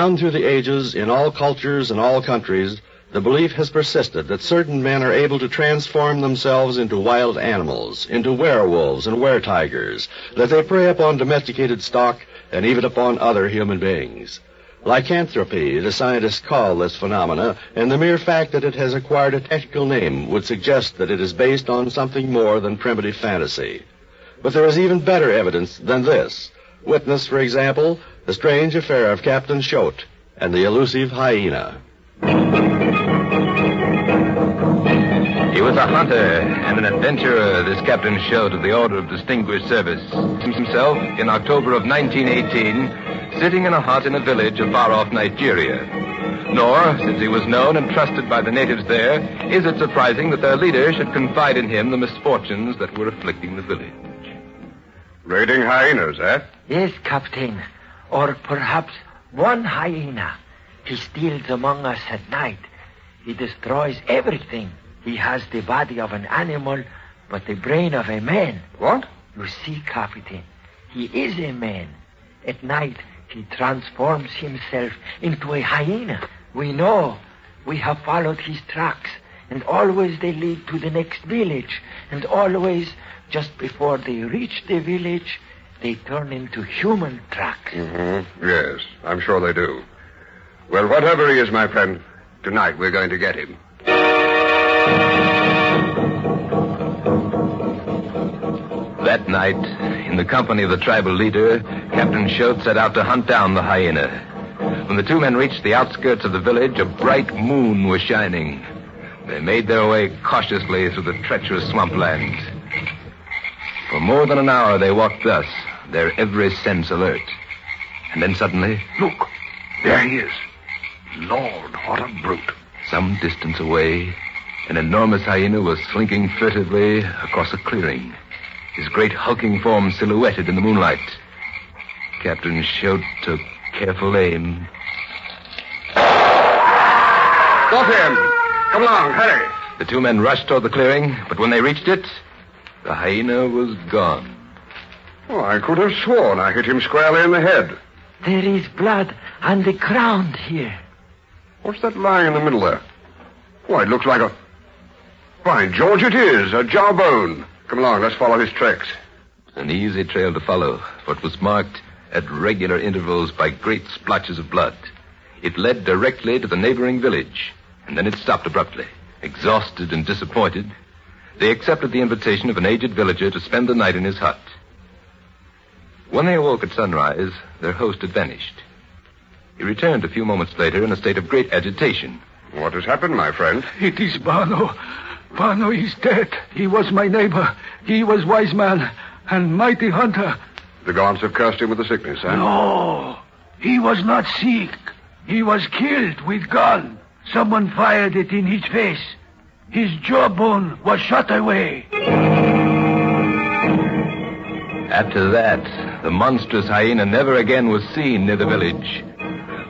Down through the ages, in all cultures and all countries, the belief has persisted that certain men are able to transform themselves into wild animals, into werewolves and were-tigers, that they prey upon domesticated stock and even upon other human beings. Lycanthropy, the scientists call this phenomena, and the mere fact that it has acquired a technical name would suggest that it is based on something more than primitive fantasy. But there is even better evidence than this. Witness, for example, the strange affair of Captain Choate and the elusive hyena. He was a hunter and an adventurer, this Captain Choate of the Order of Distinguished Service. Himself, in October of 1918, sitting in a hut in a village of far-off Nigeria. Nor, since he was known and trusted by the natives there, is it surprising that their leader should confide in him the misfortunes that were afflicting the village. Raiding hyenas, eh? Yes, Captain. Or perhaps one hyena. He steals among us at night. He destroys everything. He has the body of an animal, but the brain of a man. What? You see, Captain, he is a man. At night, he transforms himself into a hyena. We know. We have followed his tracks, and always they lead to the next village, and always, just before they reach the village, they turn into human tracks. Mm-hmm. Yes, I'm sure they do. Well, whatever he is, my friend, tonight we're going to get him. That night, in the company of the tribal leader, Captain Choate set out to hunt down the hyena. When the two men reached the outskirts of the village, a bright moon was shining. They made their way cautiously through the treacherous swampland. For more than an hour they walked thus, their every sense alert. And then suddenly, Look, there he is. Lord, what a brute. some distance away, an enormous hyena was slinking furtively across a clearing, his great hulking form silhouetted in the moonlight. Captain Choate took careful aim. Stop him! Come along, hurry! The two men rushed toward the clearing, but when they reached it, the hyena was gone. Oh, I could have sworn I hit him squarely in the head. There is blood on the ground here. What's that lying in the middle there? Why, it looks like a. By George, it is a jawbone. Come along, let's follow his tracks. An easy trail to follow, for it was marked at regular intervals by great splotches of blood. It led directly to the neighboring village, and then it stopped abruptly. Exhausted and disappointed, they accepted the invitation of an aged villager to spend the night in his hut. When they awoke at sunrise, their host had vanished. He returned a few moments later in a state of great agitation. What has happened, my friend? It is Bano. Bano is dead. He was my neighbor. He was wise man and mighty hunter. The gods have cursed him with the sickness, huh? No, he was not sick. He was killed with gun. Someone fired it in his face. His jawbone was shot away. After that, the monstrous hyena never again was seen near the village.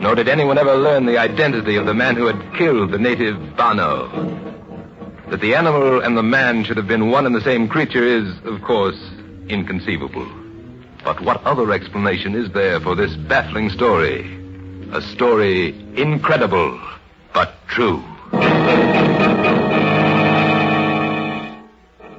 Nor did anyone ever learn the identity of the man who had killed the native Bano. That the animal and the man should have been one and the same creature is, of course, inconceivable. But what other explanation is there for this baffling story? A story incredible, but true.